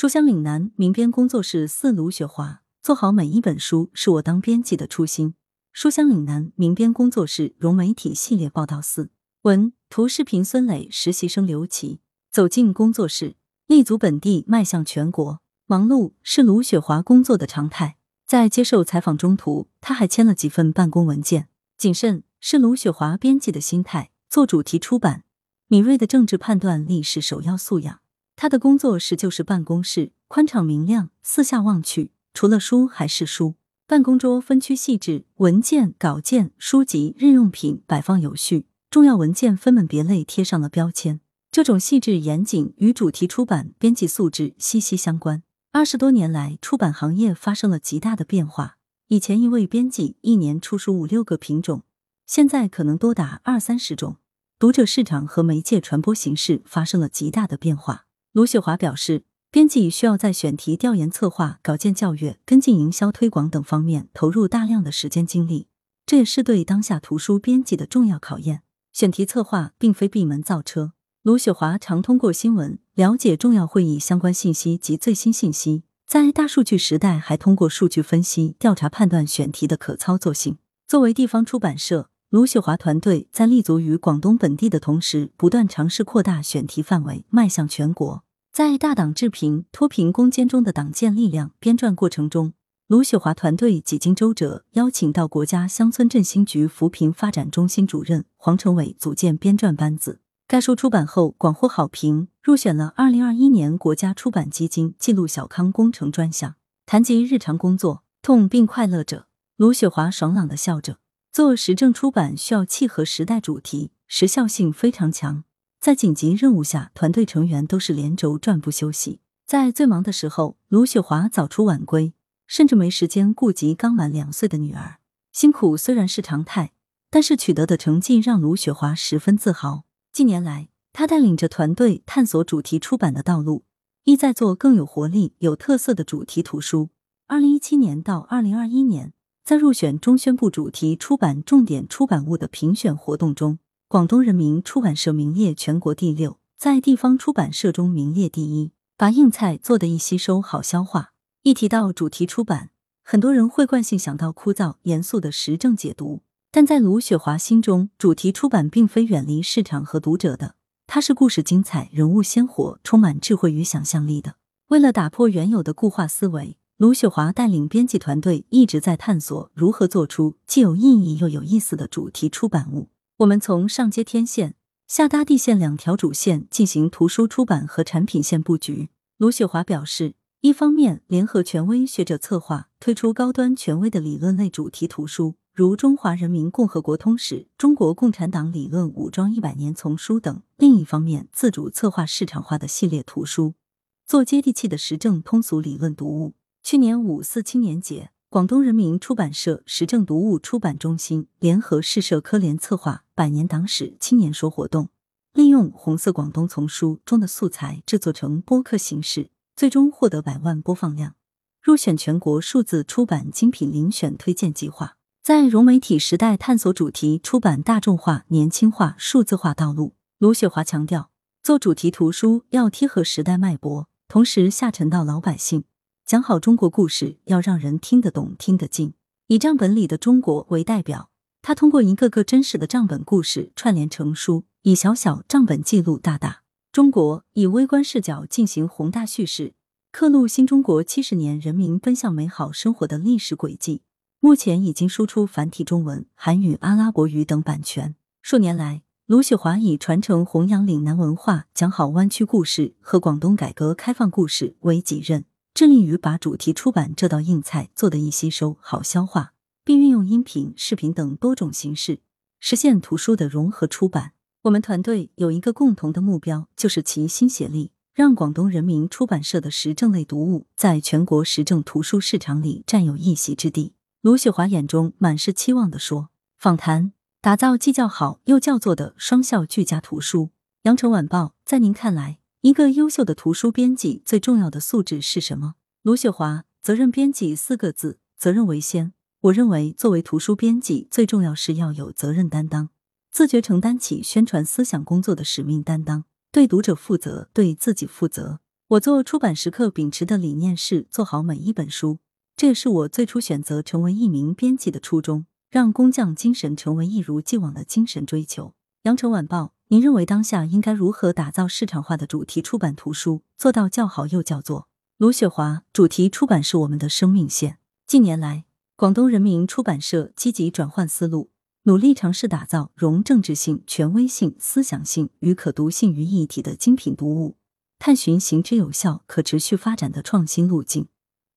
书香岭南民编工作室四卢雪华，做好每一本书是我当编辑的初心。书香岭南民编工作室融媒体系列报道四文图视频孙磊实习生刘琦走进工作室，立足本地，迈向全国。忙碌是卢雪华工作的常态。在接受采访中途，他还签了几份办公文件。谨慎是卢雪华编辑的心态。做主题出版，敏锐的政治判断力是首要素养。他的工作室就是办公室，宽敞明亮，四下望去，除了书还是书。办公桌分区细致，文件、稿件、书籍、日用品摆放有序，重要文件分门别类贴上了标签。这种细致严谨与主题出版编辑素质息息相关。二十多年来，出版行业发生了极大的变化。以前一位编辑一年出书五六个品种，现在可能多达二三十种。读者市场和媒介传播形式发生了极大的变化。卢雪华表示。编辑需要在选题、调研、策划、稿件校阅、跟进营销推广等方面投入大量的时间精力，这也是对当下图书编辑的重要考验。选题策划并非闭门造车，卢雪华常通过新闻了解重要会议相关信息及最新信息，在大数据时代还通过数据分析调查判断选题的可操作性。作为地方出版社，卢雪华团队在立足于广东本地的同时，不断尝试扩大选题范围，迈向全国。在大党治贫、脱贫攻坚中的党建力量编撰过程中，卢雪华团队几经周折，邀请到国家乡村振兴局扶贫发展中心主任黄成伟组建编撰班子。该书出版后广获好评，入选了二零二一年国家出版基金记录小康工程专项。谈及日常工作，痛并快乐着。卢雪华爽朗的笑着。做时政出版需要契合时代主题，时效性非常强。在紧急任务下，团队成员都是连轴转不休息。在最忙的时候，卢雪华早出晚归，甚至没时间顾及刚满两岁的女儿。辛苦虽然是常态，但是取得的成绩让卢雪华十分自豪。近年来，他带领着团队探索主题出版的道路，意在做更有活力、有特色的主题图书。二零一七年到二零二一年，在入选中宣部主题出版重点出版物的评选活动中。广东人民出版社名列全国第六，在地方出版社中名列第一，把硬菜做得易吸收、好消化。一提到主题出版，很多人会惯性想到枯燥严肃的时政解读，但在卢雪华心中，主题出版并非远离市场和读者的，它是故事精彩、人物鲜活、充满智慧与想象力的。为了打破原有的固化思维，卢雪华带领编辑团队一直在探索如何做出既有意义又有意思的主题出版物。我们从上接天线、下搭地线两条主线进行图书出版和产品线布局。卢雪华表示，一方面联合权威学者策划推出高端权威的理论类主题图书，如《中华人民共和国通史》《中国共产党理论武装一百年丛书》等；另一方面，自主策划市场化的系列图书，做接地气的时政通俗理论读物。去年五四青年节。广东人民出版社时政读物出版中心联合市社科联策划“百年党史青年说”活动，利用《红色广东丛书》中的素材制作成播客形式，最终获得百万播放量，入选全国数字出版精品遴选推荐计划。在融媒体时代探索主题出版大众化、年轻化、数字化道路，卢雪华强调，做主题图书要贴合时代脉搏，同时下沉到老百姓。讲好中国故事，要让人听得懂、听得进。以账本里的中国为代表，他通过一个个真实的账本故事串联成书，以小小账本记录大大中国，以微观视角进行宏大叙事，刻录新中国七十年人民奔向美好生活的历史轨迹。目前已经输出繁体中文、韩语、阿拉伯语等版权。数年来，卢雪华以传承弘扬岭南文化、讲好湾区故事和广东改革开放故事为己任。致力于把主题出版这道硬菜做得易吸收、好消化，并运用音频、视频等多种形式实现图书的融合出版。我们团队有一个共同的目标，就是齐心协力，让广东人民出版社的时政类读物在全国时政图书市场里占有一席之地。卢雪华眼中满是期望地说：“访谈打造既叫好又叫座的双效俱佳图书。”羊城晚报，在您看来？一个优秀的图书编辑最重要的素质是什么？卢雪华，责任编辑四个字，责任为先。我认为，作为图书编辑，最重要是要有责任担当，自觉承担起宣传思想工作的使命担当，对读者负责，对自己负责。我做出版时刻秉持的理念是做好每一本书，这也是我最初选择成为一名编辑的初衷，让工匠精神成为一如既往的精神追求。羊城晚报，您认为当下应该如何打造市场化的主题出版图书，做到叫好又叫座？卢雪华，主题出版是我们的生命线。近年来，广东人民出版社积极转换思路，努力尝试打造融政治性、权威性、思想性与可读性于一体的精品读物。探寻行之有效、可持续发展的创新路径，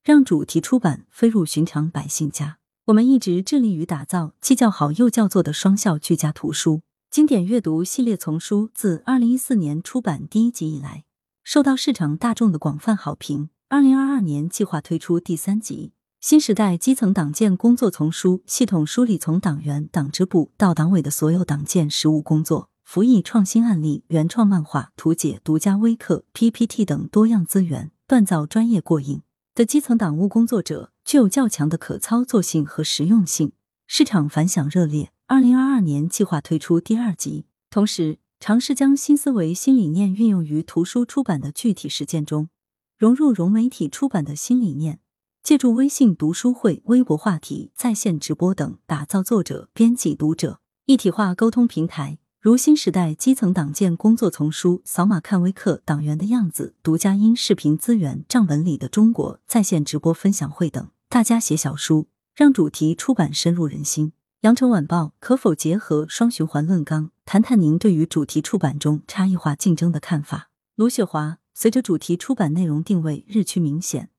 让主题出版飞入寻常百姓家。我们一直致力于打造既叫好又叫座的双效俱佳图书。经典阅读系列丛书自二零一四年出版第一集以来，受到市场大众的广泛好评。二零二二年计划推出第三集。新时代基层党建工作丛书系统梳理从党员、党支部到党委的所有党建实务工作。辅以创新案例、原创漫画、图解、独家微课、PPT 等多样资源，锻造专业过硬的基层党务工作者，具有较强的可操作性和实用性，市场反响热烈。二零二二年计划推出第二集，同时尝试将新思维、新理念运用于图书出版的具体实践中，融入融媒体出版的新理念，借助微信读书会、微博话题、在线直播等，打造作者、编辑、读者一体化沟通平台。如新时代基层党建工作丛书、扫码看微课、党员的样子、独家音视频资源、账本里的中国在线直播分享会等，大家写小书，让主题出版深入人心。羊城晚报可否结合双循环论纲，谈谈您对于主题出版中差异化竞争的看法？卢雪华，随着主题出版内容定位日趋明显，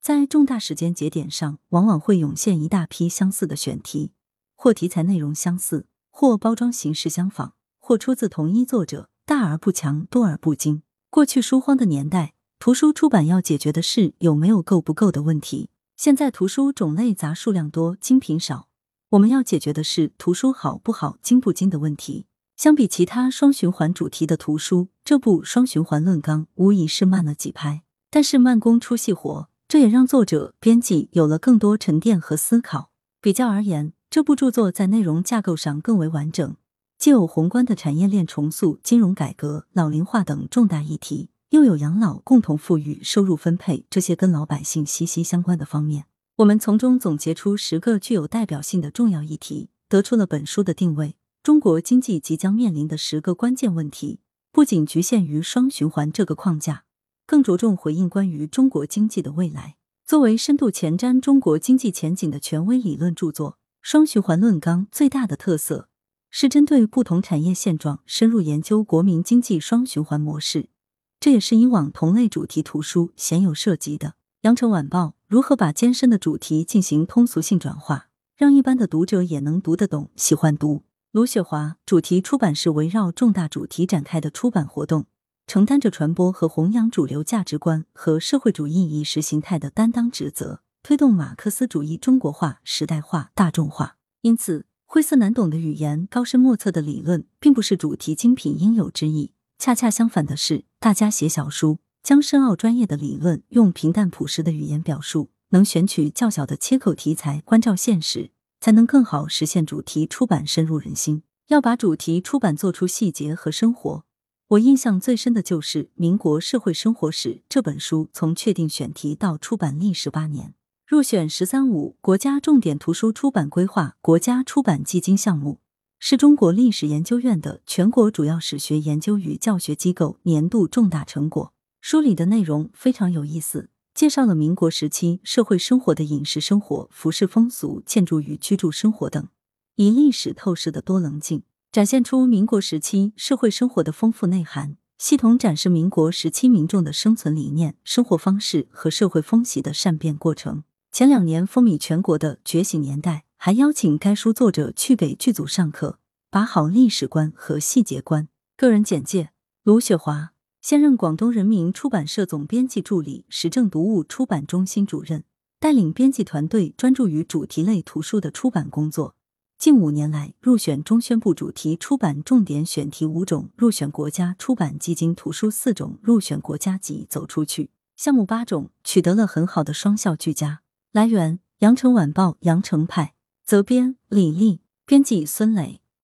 在重大时间节点上，往往会涌现一大批相似的选题，或题材内容相似，或包装形式相仿。或出自同一作者，大而不强，多而不精。过去书荒的年代，图书出版要解决的是有没有够不够的问题。现在图书种类杂，数量多，精品少，我们要解决的是图书好不好、精不精的问题。相比其他双循环主题的图书，这部双循环论纲无疑是慢了几拍。但是慢工出细活，这也让作者、编辑有了更多沉淀和思考。比较而言，这部著作在内容架构上更为完整。既有宏观的产业链重塑、金融改革、老龄化等重大议题，又有养老、共同富裕、收入分配这些跟老百姓息息相关的方面。我们从中总结出十个具有代表性的重要议题，得出了本书的定位：中国经济即将面临的十个关键问题，不仅局限于双循环这个框架，更着重回应关于中国经济的未来。作为深度前瞻中国经济前景的权威理论著作，《双循环论纲》最大的特色。是针对不同产业现状深入研究国民经济双循环模式，这也是以往同类主题图书鲜有涉及的。羊城晚报如何把艰深的主题进行通俗性转化，让一般的读者也能读得懂、喜欢读？卢雪华，主题出版是围绕重大主题展开的出版活动，承担着传播和弘扬主流价值观和社会主义意识形态的担当职责，推动马克思主义中国化、时代化、大众化。因此。晦涩难懂的语言，高深莫测的理论，并不是主题精品应有之意。恰恰相反的是，大家写小书，将深奥专业的理论用平淡朴实的语言表述，能选取较小的切口题材，关照现实，才能更好实现主题出版深入人心。要把主题出版做出细节和生活，我印象最深的就是《民国社会生活史》这本书，从确定选题到出版历时八年。入选“十三五”国家重点图书出版规划国家出版基金项目，是中国历史研究院的全国主要史学研究与教学机构年度重大成果。书里的内容非常有意思，介绍了民国时期社会生活的饮食生活、服饰风俗、建筑与居住生活等，以历史透视的多棱镜，展现出民国时期社会生活的丰富内涵。系统展示民国时期民众的生存理念、生活方式和社会风习的善变过程。前两年风靡全国的《觉醒年代》，还邀请该书作者去给剧组上课，把好历史观和细节观。个人简介：卢雪华，现任广东人民出版社总编辑助理、时政读物出版中心主任，带领编辑团队专注于主题类图书的出版工作。近五年来，入选中宣部主题出版重点选题五种，入选国家出版基金图书四种，入选国家级走出去项目八种，取得了很好的双效俱佳。来源：羊城晚报羊城派，责编：李丽，编辑：孙磊。